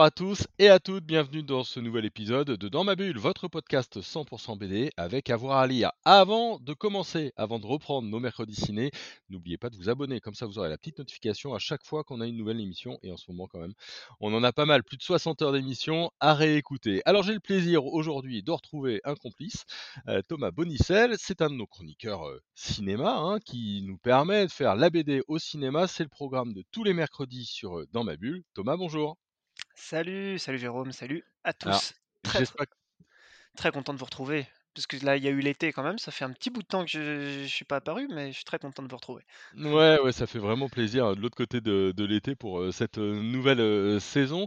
Bonjour à tous et à toutes, bienvenue dans ce nouvel épisode de Dans ma bulle, votre podcast 100% BD avec avoir à lire. Avant de commencer, avant de reprendre nos mercredis ciné, n'oubliez pas de vous abonner, comme ça vous aurez la petite notification à chaque fois qu'on a une nouvelle émission et en ce moment quand même, on en a pas mal, plus de 60 heures d'émission à réécouter. Alors j'ai le plaisir aujourd'hui de retrouver un complice, euh, Thomas Bonicel, c'est un de nos chroniqueurs euh, cinéma hein, qui nous permet de faire la BD au cinéma, c'est le programme de tous les mercredis sur euh, Dans ma bulle. Thomas, bonjour. Salut, salut Jérôme, salut à Alors, tous. Très, très, j'espère que très content de vous retrouver. Parce que là, il y a eu l'été quand même, ça fait un petit bout de temps que je, je suis pas apparu, mais je suis très content de vous retrouver. Ouais, ouais, ça fait vraiment plaisir, de l'autre côté de de l'été pour, cette, nouvelle, saison.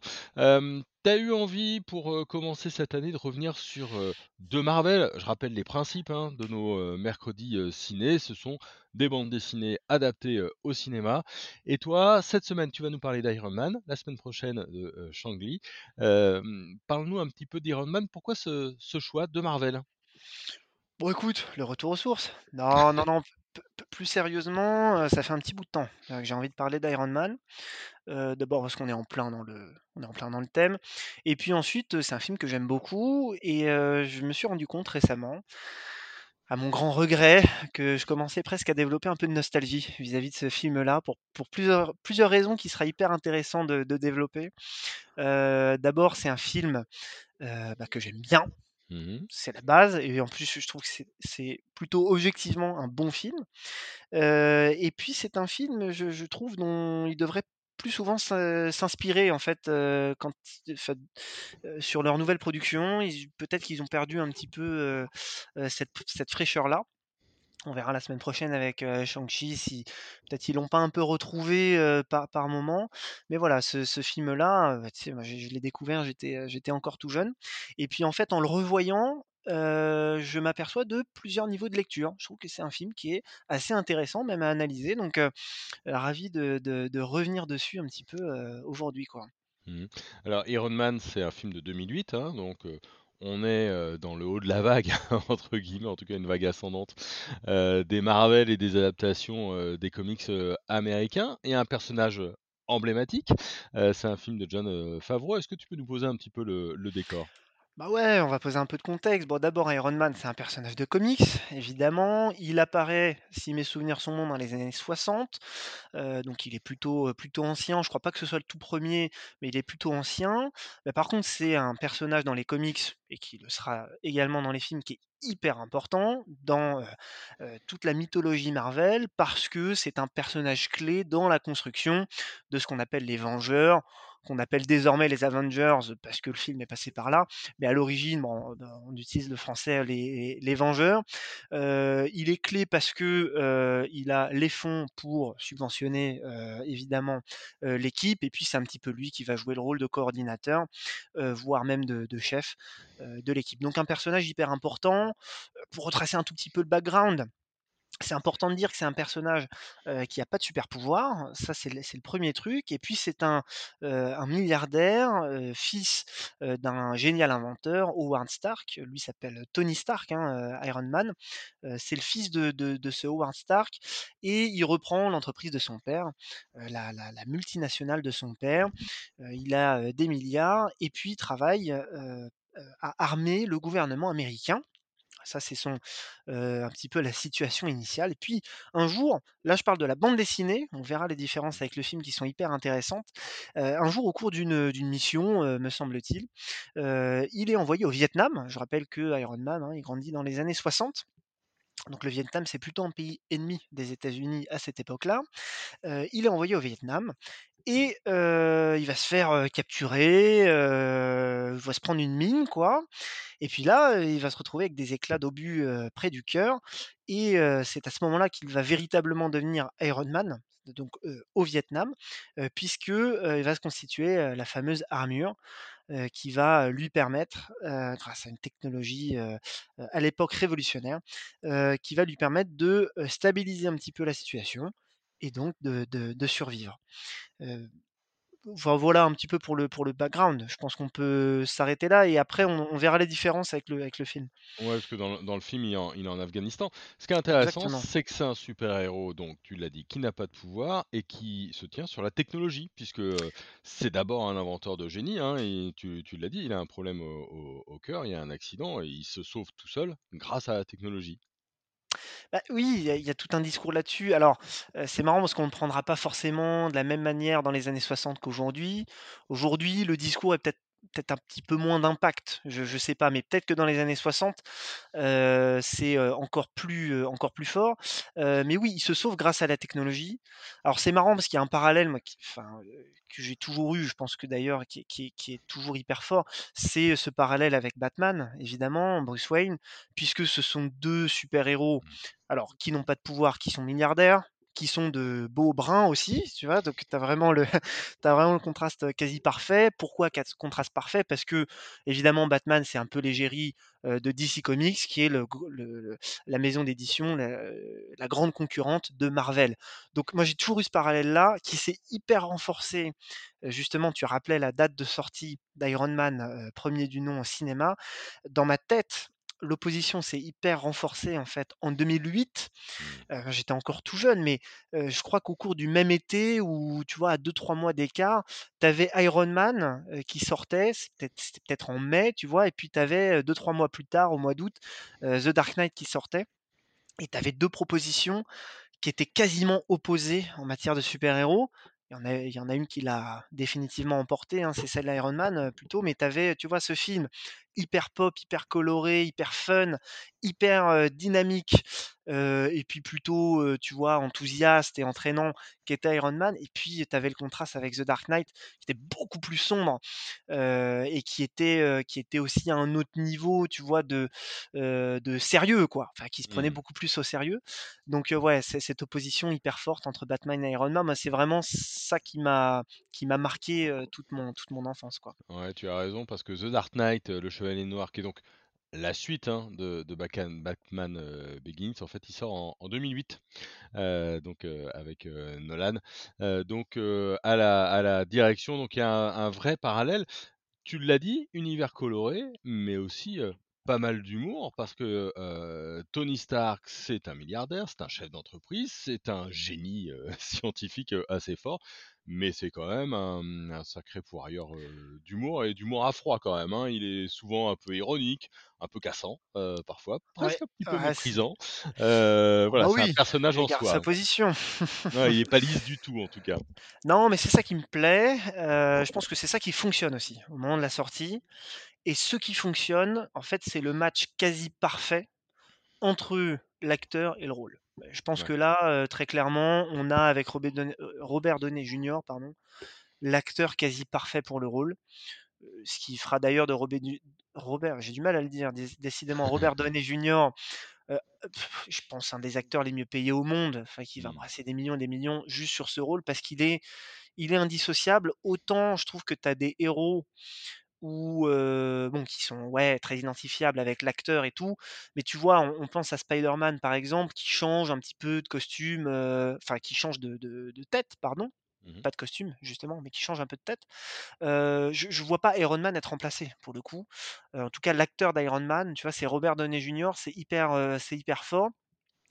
Tu eu envie pour, commencer cette année de revenir sur, heu, 2 Marvel? Je rappelle les principes, hein, de nos, mercredis, ciné. Ce sont des bandes dessinées adaptées, au cinéma et toi, cette semaine, tu vas nous parler d'Iron Man, la semaine prochaine de, Shang-Li. Parle-nous un petit peu d'Iron Man. Pourquoi ce ce choix de Marvel? Bon, écoute, le retour aux sources. Non, non, non, plus sérieusement, ça fait un petit bout de temps que j'ai envie de parler d'Iron Man. D'abord parce qu'on est en plein dans le, thème. Et puis ensuite, c'est un film que j'aime beaucoup et je me suis rendu compte récemment à mon grand regret, que je commençais presque à développer un peu de nostalgie vis-à-vis de ce film-là pour plusieurs raisons qui sera hyper intéressant de développer. D'abord, c'est un film, bah, que j'aime bien, Mmh c'est la base et en plus, je trouve que c'est plutôt objectivement un bon film. Et puis c'est un film, je trouve, dont il devrait plus souvent s'in s'inspirer en fait, quand sur leur nouvelle production. Ils peut-être qu'ils ont perdu un petit peu, cette cette fraîcheur-là. On verra la semaine prochaine avec, heu, Shang-Chi si peut-être ils l'ont pas un peu retrouvé, heu, par par moment. Mais voilà, ce film-là, sais, moi, je l'ai découvert, j'étais, encore tout jeune et puis, en fait, en le revoyant, je m'aperçois de plusieurs niveaux de lecture. Je trouve que c'est un film qui est assez intéressant, même à analyser donc ravi de de revenir dessus un petit peu, aujourd'hui. Mmh. Alors Iron Man, c'est un film de 2008, hein, donc on est, heu, dans le haut de la vague entre guillemets, en tout cas une vague ascendante, heu, des Marvel et des adaptations, heu, des comics, américains et un personnage, emblématique. C'est un film de Jon, heu, Favreau. Est-ce que tu peux nous poser un petit peu le décor? Bah ouais, on va poser un peu de contexte. Bon, d'abord, Iron Man, c'est un personnage de comics, évidemment. Il apparaît, si mes souvenirs sont bons, dans les années 60. Heu, donc il est plutôt, heu, plutôt ancien. Je crois pas que ce soit le tout premier, mais il est plutôt ancien. Mais par contre, c'est un personnage dans les comics et qui le sera également dans les films, qui est hyper important dans, heu, toute la mythologie Marvel parce que c'est un personnage clé dans la construction de ce qu'on appelle les Vengeurs, qu'on appelle désormais les Avengers parce que le film est passé par là. Mais à l'origine, bon, on utilise le français les les Vengeurs. Heu, il est clé parce que, heu, il a les fonds pour subventionner, évidemment, l'équipe et puis c'est un petit peu lui qui va jouer le rôle de coordinateur, voire même de de chef, de l'équipe. Donc un personnage hyper important. Pour retracer un tout petit peu le background, c'est important de dire que c'est un personnage, qui a pas de super pouvoir, ça c'est le 1 truc et puis c'est un, milliardaire, fils, d'un génial inventeur, Howard Stark. Lui s'appelle Tony Stark, hein, Iron Man. C'est le fils de ce Howard Stark et il reprend l'entreprise de son père, la la multinationale de son père. Il a, des milliards et puis il travaille, à armer le gouvernement américain. Ça, c'est un petit peu la situation initiale et puis un jour, là je parle de la bande dessinée, on verra les différences avec le film qui sont hyper intéressantes. Un jour au cours d'une, mission, me semble-t-il, il est envoyé au Vietnam. Je rappelle que Iron Man, hein, il grandit dans les années 60, donc le Vietnam, c'est plutôt un pays ennemi des États-Unis à cette époque-là. Il est envoyé au Vietnam et il va se faire, capturer, il va se prendre une mine quoi. Et puis là, il va se retrouver avec des éclats d'obus, près du cœur et c'est à ce moment-là qu'il va véritablement devenir Iron Man, donc au Vietnam, puisque, il va se constituer, la fameuse armure, qui va, lui permettre, grâce à une technologie, à l'époque révolutionnaire, qui va lui permettre de, stabiliser un petit peu la situation et donc de de de survivre. Voilà un petit peu pour le pour le background. Je pense qu'on peut s'arrêter là et après on on verra les différences avec le avec le film. Ouais, parce que dans le dans le film, il est en il est en Afghanistan. Ce qui est intéressant, c'est que c'est un super héros, donc tu l'as dit, qui n'a pas de pouvoir et qui se tient sur la technologie, puisque, c'est d'abord un inventeur de génie, hein et tu tu l'as dit, il a un problème au au au cœur, il y a un accident et il se sauve tout seul grâce à la technologie. Bah, oui, il y a tout un discours là-dessus. Alors, c'est marrant parce qu'on ne prendra pas forcément de la même manière dans les années 60 qu'aujourd'hui. Aujourd'hui, le discours est peut-être peut-être un petit peu moins d'impact, je je sais pas, mais peut-être que dans les années 60, heu, c'est, heu, encore plus, heu, encore plus fort. Mais oui, il se sauve grâce à la technologie. Alors c'est marrant parce qu'il y a un parallèle moi qui enfin, heu, que j'ai toujours eu, je pense que d'ailleurs qui est qui est qui est toujours hyper fort, c'est ce parallèle avec Batman, évidemment, Bruce Wayne, puisque ce sont 2 super-héros Mmh. alors, qui n'ont pas de pouvoir, qui sont milliardaires, qui sont de beaux bruns aussi, tu vois? Donc tu as vraiment le vraiment le contraste, quasi parfait. Pourquoi contraste parfait? Parce que évidemment Batman, c'est un peu l'égérie, de DC Comics qui est la maison d'édition, la la grande concurrente de Marvel. Donc moi j'ai toujours eu ce parallèle-là qui s'est hyper renforcé, justement tu rappelais la date de sortie d'Iron Man, 1 du nom au cinéma. Dans ma tête, l'opposition s'est hyper renforcée en fait en 2008 Mmh. J'étais encore tout jeune, mais je crois qu'au cours du même été où, tu vois, à deux trois mois d'écart, tu avais Iron Man, qui sortait, peut-être c'était peut-être en mai, tu vois? Et puis tu avais, 2-3 mois plus tard, au mois d'août, The Dark Knight qui sortait et tu avais 2 propositions qui étaient quasiment opposées en matière de super-héros. Il y en a il y en a une qui l'a définitivement emporté, hein, c'est celle d'Iron Man, plutôt, mais tu avais, tu vois, ce film hyper pop, hyper coloré, hyper fun, hyper, dynamique, et puis plutôt, tu vois, enthousiaste et entraînant qu'était Iron Man et puis tu avais le contraste avec The Dark Knight qui était beaucoup plus sombre, et qui était, qui était aussi à un autre niveau, tu vois, de, de sérieux, quoi. Enfin, qui se prenait Mmh. beaucoup plus au sérieux donc ouais, c'est cette opposition hyper forte entre Batman et Iron Man, c'est vraiment ça qui m'a qui m'a marqué, toute mon toute mon enfance, quoi. Ouais, tu as raison parce que The Dark Knight, le Noir, qui est donc la suite, hein, de Batman, heu, Begins, en fait, il sort en en 2008, heu, donc heu, avec, Nolan, donc à la direction, donc il y a un vrai parallèle. Tu l'as dit, univers coloré, mais aussi, pas mal d'humour parce que, Tony Stark, c'est un milliardaire, c'est un chef d'entreprise, c'est un génie, scientifique, assez fort, mais c'est quand même un, un sacré pourrieur, heu, d'humour et d'humour à froid quand même, hein. Il est souvent un peu ironique, un peu cassant, parfois, Ouais, presque un petit peu ouais, c'est méprisant. Ah voilà, bah c'est un oui, personnage il en garde sa soi. position. Ouais, il est pas lisse du tout en tout cas. Non, mais c'est ça qui me plaît, je pense que c'est ça qui fonctionne aussi, au moment de la sortie et ce qui fonctionne, en fait, c'est le match quasi parfait entre l'acteur et le rôle. Je pense Ouais. que là, heu, très clairement, on a avec Robert Downey heu, Robert Downey Junior, pardon, l'acteur quasi parfait pour le rôle, heu, ce qui fera d'ailleurs de du Robert, j'ai du mal à le dire, décidément Robert Downey Junior, heu, je pense un des acteurs les mieux payés au monde, enfin qui va Mmh. brasser des millions et des millions juste sur ce rôle parce qu'il est il est indissociable. Autant je trouve que tu as des héros heu, bon, qui sont, ouais, très identifiables avec l'acteur et tout, mais tu vois, on on pense à Spider-Man, par exemple, qui change un petit peu de costume, enfin qui change de de de tête, pardon, Mmh mh. pas de costume justement, mais qui change un peu de tête. Je je vois pas Iron Man être remplacé pour le coup. En tout cas, l'acteur d'Iron Man, tu vois, c'est Robert Downey Junior, c'est hyper, c'est hyper fort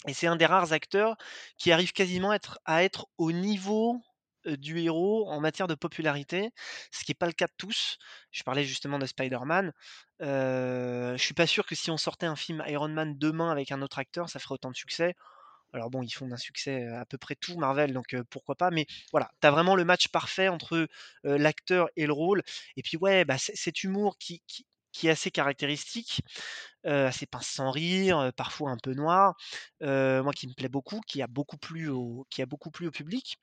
et c'est un des rares acteurs qui arrive quasiment être à être au niveau, du héros en matière de popularité, ce qui est pas le cas de tous. Je parlais justement de Spider-Man, heu, je suis pas sûr que si on sortait un film Iron Man demain avec un autre acteur, ça ferait autant de succès. Alors bon, ils font d'un succès, heu, à peu près tout Marvel, donc heu, pourquoi pas, mais voilà, tu as vraiment le match parfait entre, l'acteur et le rôle et puis ouais, bah, cet humour qui qui est assez caractéristique, assez pince sans rire, parfois un peu noir, moi qui me plaît beaucoup, qui a beaucoup plu au qui a beaucoup plu au public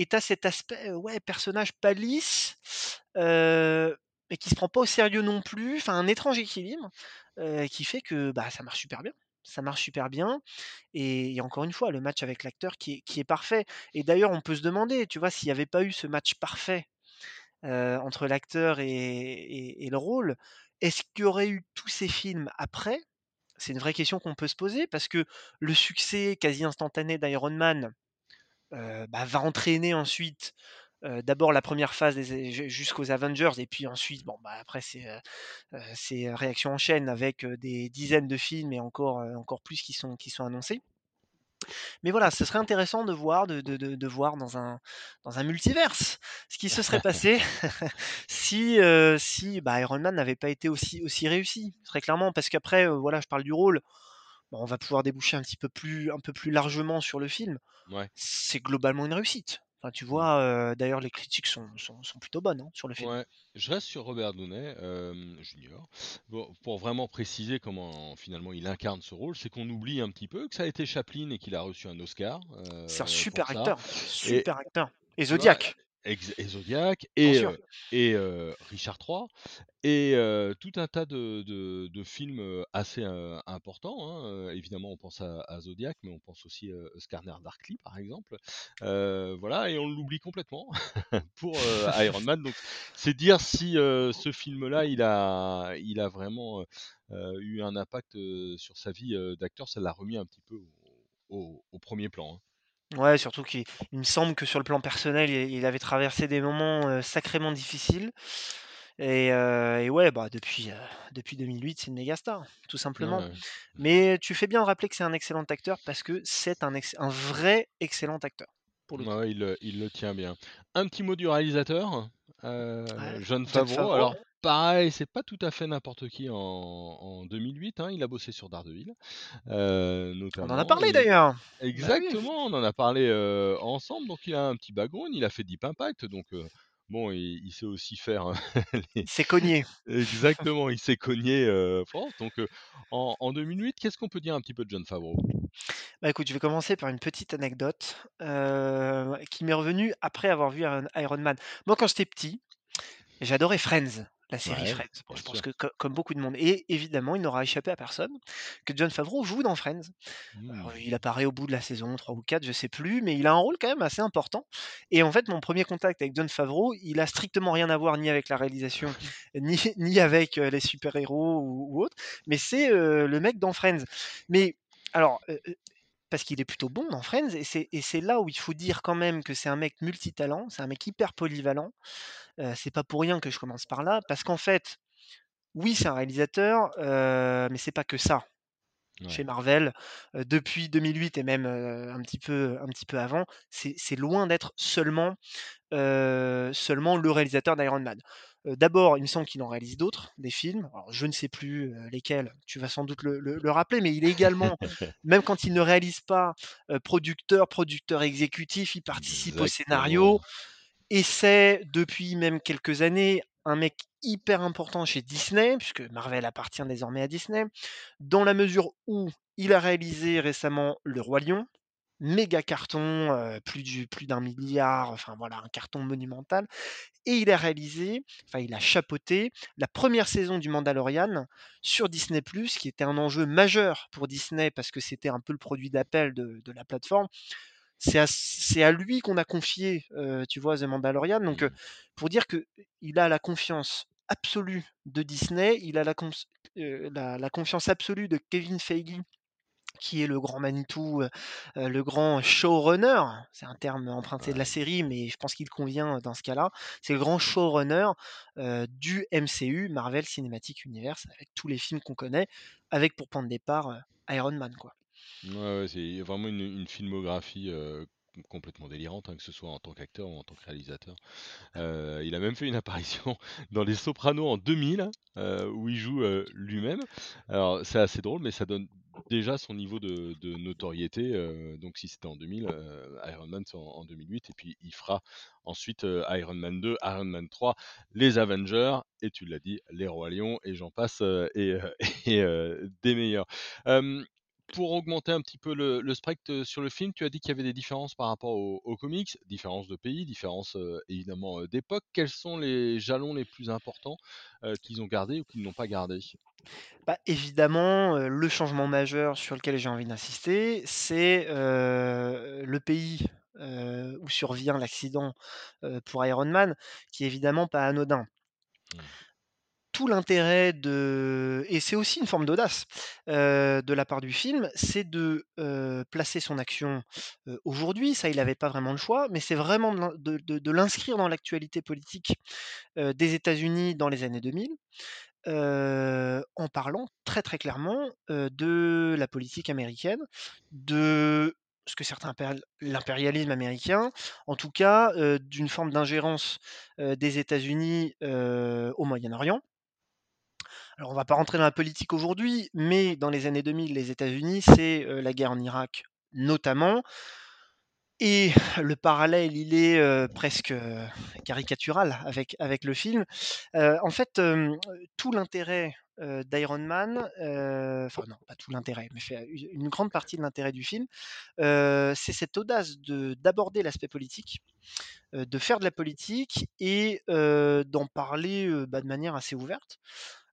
et tu as cet aspect, ouais, personnage pas lisse, mais qui se prend pas au sérieux non plus, enfin un étrange équilibre, qui fait que, bah, ça marche super bien. Ça marche super bien et encore une fois, le match avec l'acteur qui est parfait et d'ailleurs, on peut se demander, tu vois, s'il y avait pas eu ce match parfait, entre l'acteur et et le rôle, est-ce qu'il y aurait eu tous ces films après? C'est une vraie question qu'on peut se poser parce que le succès quasi instantané d'Iron Man, bah, va entraîner ensuite, Heu, d'abord la première phase jusqu'aux Avengers et puis ensuite, bon, bah, après heu, c'est, heu, réaction en chaîne avec, des dizaines de films et encore, encore plus qui sont qui sont annoncés. Mais voilà, ce serait intéressant de voir de de de voir dans un dans un multiverse, ce qui se serait passé si, si, bah, Iron Man n'avait pas été aussi aussi réussi. Très clairement, parce qu'après, voilà, je parle du rôle, on va pouvoir déboucher un petit peu plus un peu plus largement sur le film. Ouais. C'est globalement une réussite. Enfin, tu Mmh. vois, heu, d'ailleurs les critiques sont sont sont plutôt bonnes, hein, sur le film. Ouais, je reste sur Robert Downey, hem, junior. Bon, pour vraiment préciser comment finalement il incarne ce rôle, c'est qu'on oublie un petit peu que ça a été Chaplin et qu'il a reçu un Oscar, C'est un pour super acteur, et super acteur et tu vois? Zodiac, Ex et Zodiac et Richard III et tout un tas de de de films, assez, importants, hein, évidemment on pense à à Zodiac, mais on pense aussi, heu, Scanner Darkly par exemple, voilà et on l'oublie complètement pour, Iron Man donc c'est dire si, ce film-là il a il a vraiment, eu un impact, sur sa vie, d'acteur, ça l'a remis un petit peu au au au 1 plan, hein. Ouais, surtout qu'il il me semble que sur le plan personnel, il il avait traversé des moments, sacrément difficiles et ouais, bah, depuis, depuis 2008, c'est une méga star, tout Ouais, simplement. ouais. Mais tu fais bien de rappeler que c'est un excellent acteur parce que c'est un ex un vrai excellent acteur, pour le Ouais, coup. ouais, il le il le tient bien. Un petit mot du réalisateur, Ouais, heu, Jon Jon Favreau. Favreau, Alors pareil, c'est pas tout à fait n'importe qui en en 2008, hein. Il a bossé sur Daredevil, heu, on en a parlé d'ailleurs! Bah exactement, on en a parlé, heu, ensemble, donc il a un petit background. Il a fait Deep Impact, donc heu, bon, il il sait aussi faire les il s'est cogné. exactement, il s'est cogné, fort, donc en en 2008, qu'est-ce qu'on peut dire un petit peu de Jon Favreau? Bah, écoute, je vais commencer par une petite anecdote, qui m'est revenue après avoir vu Iron Man. Moi, quand j'étais petit J'adorais Friends, la série Ouais, Friends. Bon, je pense sûr. que co comme beaucoup de monde et évidemment, il n'aura échappé à personne que Jon Favreau joue dans Friends. Alors, Mmh. il apparaît au bout de la saison 3 ou 4, je sais plus, mais il a un rôle quand même assez important et en fait, mon premier contact avec Jon Favreau, il a strictement rien à voir ni avec la réalisation, ni ni avec, les super-héros ou ou autres, mais c'est, le mec dans Friends. Mais alors, parce qu'il est plutôt bon dans Friends et c'est et c'est là où il faut dire quand même que c'est un mec multitalent, c'est un mec hyper polyvalent c'est pas pour rien que je commence par là, parce qu'en fait, oui, c'est un réalisateur, mais c'est pas que ça. Chez. Marvel, depuis 2008 et même, un petit peu un petit peu avant, c'est c'est loin d'être seulement le réalisateur d'Iron Man. D'abord, il me semble qu'il en réalise d'autres, des films. Alors je ne sais plus, lesquels, tu vas sans doute le le le rappeler, mais il est également, même quand il ne réalise pas, producteur, producteur exécutif, il participe au scénario. Et c'est depuis même quelques années un mec hyper important chez Disney, puisque Marvel appartient désormais à Disney, dans la mesure où il a réalisé récemment Le Roi Lion, méga carton, plus du plus d'un milliard, enfin voilà, un carton monumental et il a réalisé, enfin il a chapeauté la première saison du Mandalorian sur Disney+, qui était un enjeu majeur pour Disney parce que c'était un peu le produit d'appel de la plateforme. C'est à lui qu'on a confié, tu vois, The Mandalorian. Donc pour dire qu'il a la confiance absolue de Disney, il a la la confiance absolue de Kevin Feige qui est le grand Manitou, heu heu, le grand showrunner. C'est un terme emprunté de la série, mais je pense qu'il convient dans ce cas-là. C'est le grand showrunner, du MCU, Marvel Cinematic Universe, avec tous les films qu'on connaît, avec pour point de départ, Iron Man, quoi. Ouais, ouais, c'est vraiment une une filmographie, complètement délirante, hein, que ce soit en tant qu'acteur ou en tant que réalisateur. Il a même fait une apparition dans Les Sopranos en 2000, heu, où il joue, lui-même. Alors c'est assez drôle, mais ça donne déjà son niveau de notoriété, heu, donc si c'était en 2000, heu, Iron Man en en 2008 et puis il fera ensuite, heu, Iron Man 2, Iron Man 3, les Avengers et tu l'as dit, les Rois Lions et j'en passe, et des meilleurs. Pour augmenter un petit peu le le spectre, sur le film, tu as dit qu'il y avait des différences par rapport aux comics, différences de pays, différences, évidemment, d'époque. Quels sont les jalons les plus importants, qu'ils ont gardés ou qu'ils n'ont pas gardés? Bah, évidemment, le changement majeur sur lequel j'ai envie d'insister, c'est, le pays, où survient l'accident, pour Iron Man, qui est évidemment pas anodin. Mmh. L'intérêt de et c'est aussi une forme d'audace, heu, de la part du film, c'est de, heu, placer son action, heu, aujourd'hui, ça il avait pas vraiment le choix, mais c'est vraiment de l'in de de de l'inscrire dans l'actualité politique, des États-Unis dans les années 2000, heu, en parlant très, très clairement, de la politique américaine, de ce que certains appellent l'impérialisme américain, en tout cas, d'une forme d'ingérence, des États-Unis, au Moyen-Orient. Alors on va pas rentrer dans la politique aujourd'hui, mais dans les années 2000, les États-Unis, c'est, heu, la guerre en Irak notamment et le parallèle, il est, heu, presque, heu, caricatural avec le film. En fait, tout l'intérêt, d'Iron Man, enfin non, pas tout l'intérêt, mais une grande partie de l'intérêt du film, c'est cette audace de d'aborder l'aspect politique, de faire de la politique et d'en parler, bah, de manière assez ouverte.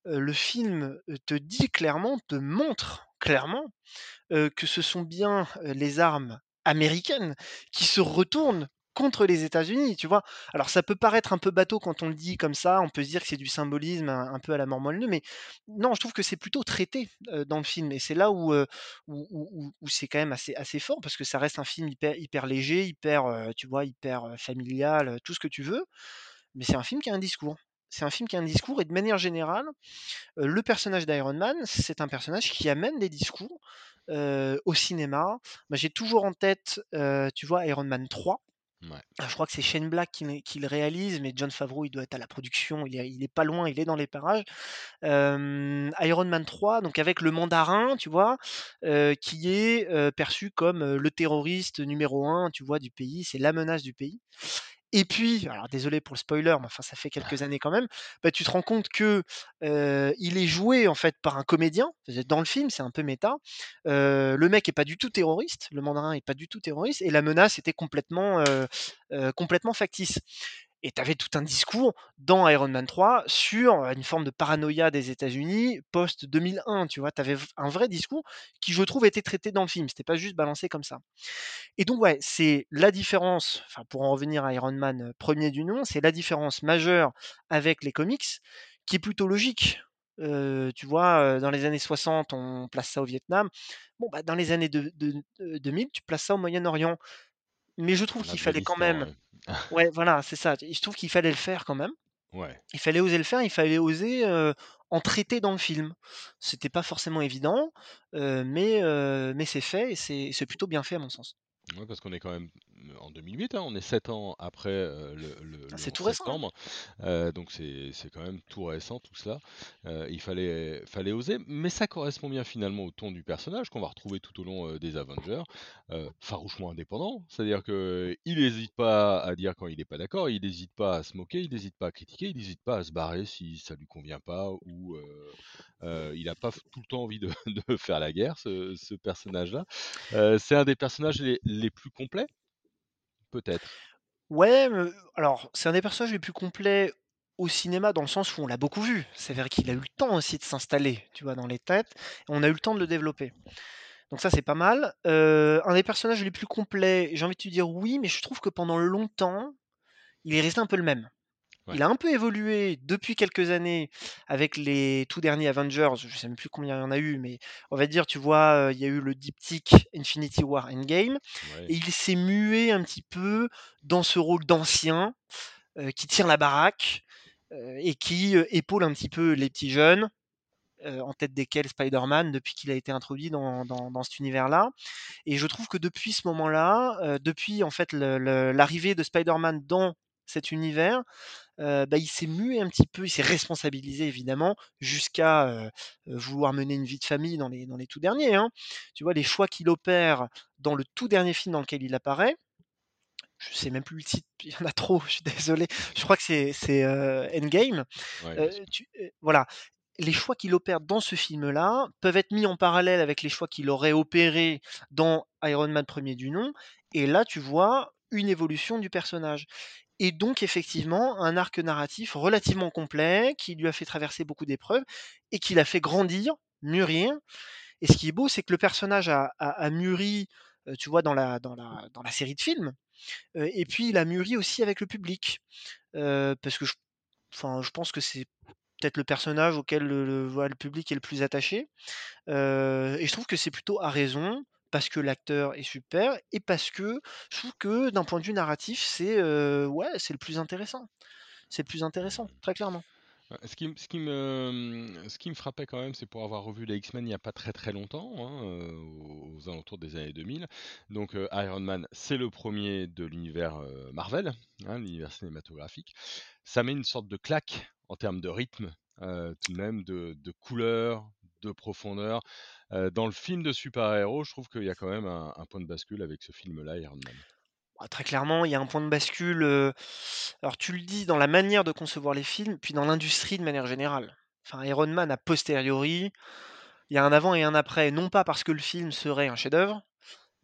Le film, te dit clairement, te montre clairement, que ce sont bien, les armes américaines qui se retournent contre les États-Unis, tu vois? Alors ça peut paraître un peu bateau quand on le dit comme ça, on peut se dire que c'est du symbolisme un peu à la mort mais non, je trouve que c'est plutôt traité, dans le film et c'est là où, où c'est quand même assez assez fort parce que ça reste un film hyper hyper léger, hyper, tu vois, hyper, familial, tout ce que tu veux, mais c'est un film qui a un discours. C'est un film qui a un discours et de manière générale, heu, le personnage d'Iron Man, c'est un personnage qui amène des discours, heu, au cinéma. J'ai toujours en tête, heu, tu vois, Iron Man 3. Ouais. Ah, je crois que c'est Shane Black qui le qui le réalise, mais Jon Favreau, il doit être à la production, il est il est pas loin, il est dans les parages. Iron Man 3, donc avec le mandarin, tu vois? Qui est, perçu comme, le terroriste numéro un, tu vois, du pays, c'est la menace du pays. Et puis, alors désolé pour le spoiler, mais enfin ça fait quelques années quand même, bah, tu te rends compte que, il est joué en fait par un comédien. Dans le film, c'est un peu méta. Le mec est pas du tout terroriste, le mandarin est pas du tout terroriste et la menace était complètement factice. Et tu avais tout un discours dans Iron Man 3 sur, une forme de paranoïa des États-Unis post 2001, tu vois? Avais un vrai discours qui, je trouve, était traité dans le film. C'était pas juste balancé comme ça. Et donc ouais, c'est la différence, enfin pour en revenir à Iron Man, 1 du nom, c'est la différence majeure avec les comics, qui est plutôt logique. Tu vois, dans les années 60, on place ça au Vietnam. Bon, bah, dans les années de 2000, tu places ça au Moyen-Orient. Mais je trouve qu'il fallait quand même ouais. ouais, voilà, c'est ça. Je trouve qu'il fallait le faire quand même. Ouais. Il fallait oser le faire, il fallait oser, en traiter dans le film. C'était pas forcément évident, mais c'est fait et c'est c'est plutôt bien fait à mon sens. Ouais, parce qu'on est quand même, mmh, en 2008, hein, on est 7 ans après, heu, le le Ah, le c'est 11 tout récent, hein. septembre, heu, donc c'est quand même tout récent tout cela. Il fallait fallait oser, mais ça correspond bien finalement au ton du personnage qu'on va retrouver tout au long, des Avengers, farouchement indépendant. C'est-à-dire qu'il hésite pas à dire quand il est pas d'accord, il hésite pas à se moquer, il hésite pas à critiquer, il hésite pas à se barrer si ça lui convient pas ou, il a pas tout le temps envie de de faire la guerre ce ce personnage-là. C'est un des personnages les les plus complets? Peut-être? Ouais, me alors, c'est un des personnages les plus complets au cinéma, dans le sens où on l'a beaucoup vu. C'est-à-dire qu'il a eu le temps aussi de s'installer, tu vois, dans les têtes. On a eu le temps de le développer. Donc ça, c'est pas mal. Un des personnages les plus complets, j'ai envie de te dire oui, mais je trouve que pendant longtemps, il est resté un peu le même. Ouais. Il a un peu évolué depuis quelques années avec les tout derniers Avengers, je sais même plus combien il y en a eu, mais on va dire, tu vois, il y a eu le diptyque Infinity War Endgame et Ouais. il s'est mué un petit peu dans ce rôle d'ancien, qui tire la baraque, et qui, épaule un petit peu les petits jeunes, en tête desquels Spider-Man depuis qu'il a été introduit dans dans dans cet univers-là et je trouve que depuis ce moment-là, depuis en fait l'arrivée de Spider-Man dans cet univers, bah, il s'est mué un petit peu, il s'est responsabilisé évidemment jusqu'à, vouloir mener une vie de famille dans les dans les tout derniers, hein. Tu vois, les choix qu'il opère dans le tout dernier film dans lequel il apparaît, je sais même plus le titre, il y en a trop, je suis désolé. Je crois que c'est Endgame. Ouais, tu voilà, les choix qu'il opère dans ce film-là peuvent être mis en parallèle avec les choix qu'il aurait opérés dans Iron Man 1er du nom et là, tu vois une évolution du personnage et donc effectivement, un arc narratif relativement complet qui lui a fait traverser beaucoup d'épreuves et qui l'a fait grandir, mûrir et ce qui est beau, c'est que le personnage a mûri, heu, tu vois, dans la série de films, heu et puis il a mûri aussi avec le public, heu, parce que je pense que c'est peut-être le personnage auquel le public est le plus attaché. Et je trouve que c'est plutôt à raison, parce que l'acteur est super et parce que je trouve que d'un point de vue narratif, c'est, ouais, c'est le plus intéressant. C'est le plus intéressant, très clairement. Ce qui me, frappait quand même, c'est pour avoir revu les X-Men il y a pas très, très longtemps, hein, aux alentours des années 2000. Donc, Iron Man, c'est le 1er de l'univers, Marvel, hein, l'univers cinématographique. Ça met une sorte de claque en termes de rythme, tout de même, de de couleurs, de profondeur. Dans le film de super-héros, je trouve qu'il y a quand même un un point de bascule avec ce film-là, Iron Man. Bah, très clairement, il y a un point de bascule, alors tu le dis dans la manière de concevoir les films, puis dans l'industrie de manière générale. Enfin, Iron Man a posteriori, il y a un avant et un après, non pas parce que le film serait un chef-d'œuvre,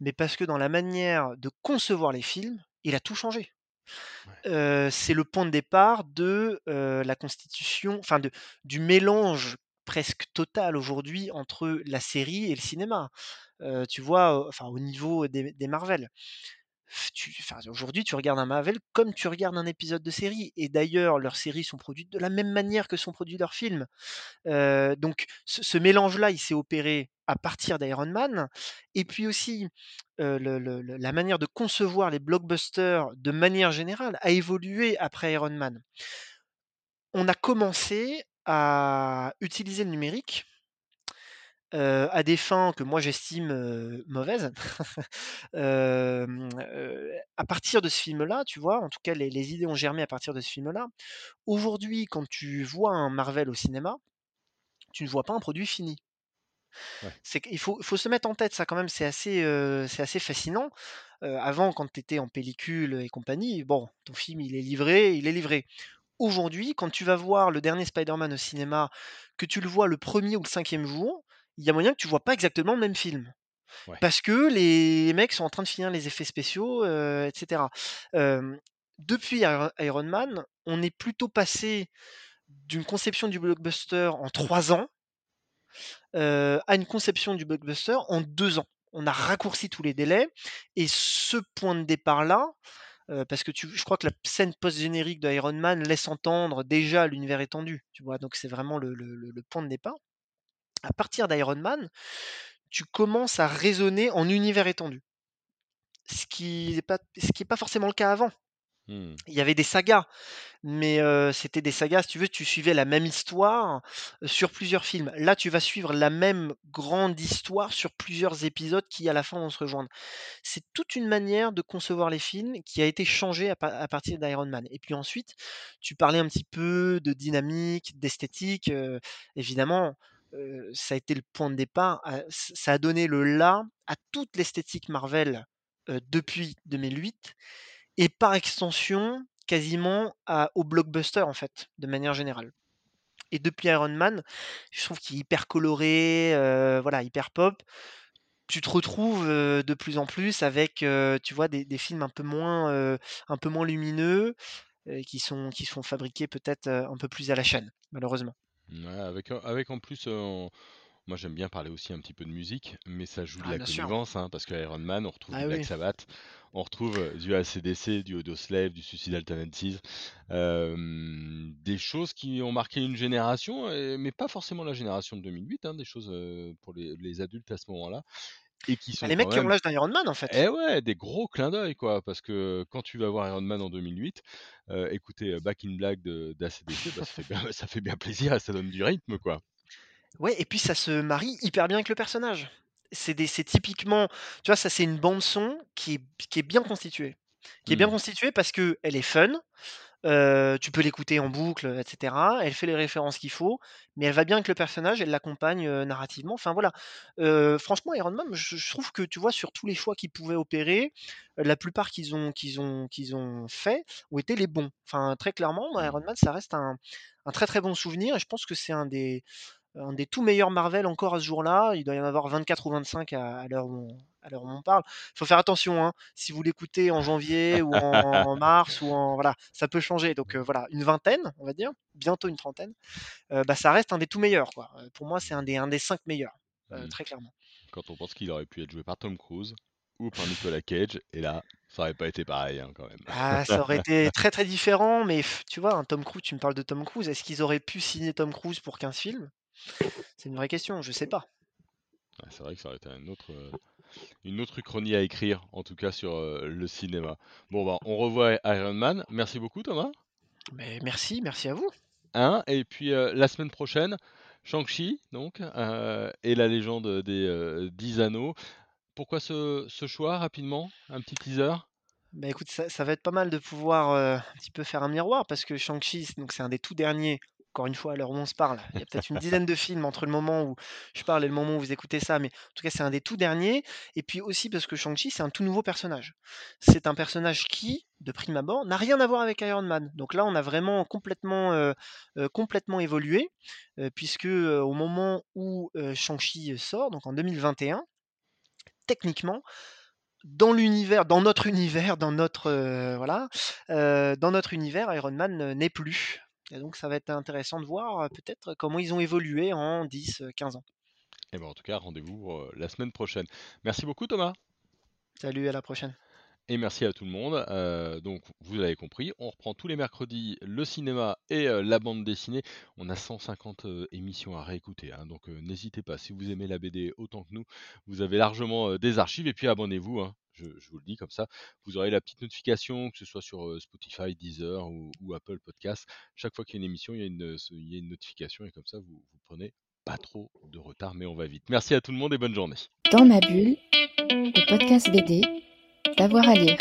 mais parce que dans la manière de concevoir les films, il a tout changé. Ouais. C'est le point de départ de, la constitution enfin du mélange presque total aujourd'hui entre la série et le cinéma. Tu vois, enfin au niveau des Marvel. Aujourd'hui, tu regardes un Marvel comme tu regardes un épisode de série et d'ailleurs leurs séries sont produites de la même manière que sont produits leurs films. Donc ce mélange-là, il s'est opéré à partir d'Iron Man et puis aussi, la manière de concevoir les blockbusters de manière générale a évolué après Iron Man. On a commencé à utiliser le numérique à des fins que moi j'estime, mauvaises. À partir de ce film-là, tu vois? En tout cas, les les idées ont germé à partir de ce film-là. Aujourd'hui, quand tu vois un Marvel au cinéma, tu ne vois pas un produit fini. Ouais. C'est qu'il faut faut se mettre en tête ça quand même, c'est assez, c'est assez fascinant. Avant, quand tu étais en pellicule et compagnie, bon, ton film il est livré, il est livré. Aujourd'hui, quand tu vas voir le dernier Spider-Man au cinéma, que tu le vois le 1er ou le 5e jour, il y a moyen que tu vois pas exactement le même film. Ouais. Parce que les mecs sont en train de finir les effets spéciaux, heu, et cetera. Hem, depuis Iron Man, on est plutôt passé d'une conception du blockbuster en 3 ans heu, à une conception du blockbuster en 2 ans. On a raccourci tous les délais et ce point de départ-là, parce que tu je crois que la scène post-générique de Iron Man laisse entendre déjà l'univers étendu, tu vois? Donc c'est vraiment le point de départ. À partir d'Iron Man, tu commences à raisonner en univers étendu. Ce qui est pas ce qui est pas forcément le cas avant. Mmh. Il y avait des sagas, mais c'était des sagas, si tu veux, tu suivais la même histoire, sur plusieurs films. Là, tu vas suivre la même grande histoire sur plusieurs épisodes qui, à la fin, vont se rejoindre. C'est toute une manière de concevoir les films qui a été changée à pa à partir d'Iron Man et puis ensuite, tu parlais un petit peu de dynamique, d'esthétique, évidemment, ça a été le point de départ ça a donné le la à toute l'esthétique Marvel, depuis 2008 et par extension, quasiment à aux blockbusters, en fait, de manière générale et depuis Iron Man, je trouve qu'il est hyper coloré, voilà, hyper pop. Tu te retrouves, de plus en plus avec, tu vois, des films un peu moins, un peu moins lumineux, qui sont qui sont fabriqués peut-être, un peu plus à la chaîne, malheureusement. Avec, en plus, moi j'aime bien parler aussi un petit peu de musique, mais ça joue de Ah la bien sûr. connivence, hein, parce qu'Iron Man, on retrouve du Ah Black oui. Sabbath, on retrouve, heu, du AC/DC, du Audioslave, du Suicidal Tendencies, hem, des choses qui ont marqué une génération et mais pas forcément la génération de 2008, hein, des choses, heu, pour les les adultes à ce moment-là et qui Bah, sont les quand mecs qui ont même l'âge d'Iron Man, en fait. et ouais, des gros clins d'œil, quoi. Parce que quand tu vas voir Iron Man en 2008, heu, écouter, Back in Black de d'AC/DC, bah, ça fait bien ça fait bien plaisir et ça donne du rythme, quoi. Ouais et puis ça se marie hyper bien avec le personnage. C'est des c'est typiquement tu vois, ça c'est une bande son qui est qui est bien constituée. Qui est bien Mmh. constituée parce qu'elle est fun, tu peux l'écouter en boucle, heu, et cetera. Elle fait les références qu'il faut, mais elle va bien avec le personnage, elle l'accompagne, narrativement. Enfin voilà, franchement Iron Man, je je trouve que, tu vois, sur tous les choix qu'ils pouvaient opérer, la plupart qu'ils ont qu'ils ont qu'ils ont fait ont été les bons. Enfin, très clairement, moi Iron Mmh. Man, ça reste un un très, très bon souvenir et je pense que c'est un des un des tout meilleurs Marvel encore à ce jour-là. Il doit y en avoir 24 ou 25 à à l'heure où on où parle. Faut faire attention, hein, si vous l'écoutez en janvier ou en mars ou en voilà, ça peut changer donc heu, voilà, une vingtaine, on va dire, bientôt une trentaine, heu, bah, ça reste un des tout meilleurs, quoi. Heu, pour moi, c'est un des un des 5 meilleurs, Mmh. très clairement. Quand on pense qu'il aurait pu être joué par Tom Cruise ou par Nicolas Cage et là Ça aurait pas été pareil hein, quand même. Ah, ça aurait été très très différent, mais tu vois, un Tom Cruise, tu me parles de Tom Cruise, est-ce qu'ils auraient pu signer Tom Cruise pour 15 films? C'est une vraie question, je sais pas. C'est vrai que ça aurait été un autre, euh, une autre uchronie à écrire, en tout cas sur euh, le cinéma. Bon, bah, on revoit Iron Man. Merci beaucoup, Thomas. Mais merci, merci à vous. Hein et puis euh, la semaine prochaine, Shang-Chi, donc, et la légende des euh, 10 anneaux. Pourquoi ce, ce choix, rapidement? Un petit teaser? Bah écoute, ça, ça va être pas mal de pouvoir un petit peu faire un miroir parce que Shang-Chi, donc c'est un des tout derniers. Encore une fois, à l'heure où on se parle, il y a peut-être une dizaine de films entre le moment où je parle et le moment où vous écoutez ça, mais en tout cas, c'est un des tout derniers. Et puis aussi parce que Shang-Chi, c'est un tout nouveau personnage. C'est un personnage qui, de prime abord, n'a rien à voir avec Iron Man. Donc là, on a vraiment complètement, euh, euh, complètement évolué, euh, puisque au moment où Shang-Chi sort, donc en 2021, techniquement, dans l'univers, dans notre univers, dans notre euh, voilà, euh, dans notre univers, Iron Man n'est plus. Et donc ça va être intéressant de voir euh, peut-être comment ils ont évolué en 10, euh, 15 ans. Et ben en tout cas, rendez-vous euh, la semaine prochaine. Merci beaucoup, Thomas. Salut, à la prochaine. Et merci à tout le monde. Euh, donc, vous l'avez compris, on reprend tous les mercredis le cinéma et euh, la bande dessinée. On a 150 euh, émissions à réécouter, hein, donc euh, n'hésitez pas. Si vous aimez la BD autant que nous, vous avez largement euh, des archives. Et puis abonnez-vous, hein, je, vous le dis comme ça, vous aurez la petite notification, que ce soit sur Spotify, Deezer ou, Apple Podcast. Chaque fois qu'il y a une émission, il y a une, notification et comme ça, vous, vous prenez pas trop de retard, mais on va vite. Merci à tout le monde et bonne journée. Dans ma bulle, le podcast BD, d'avoir à lire.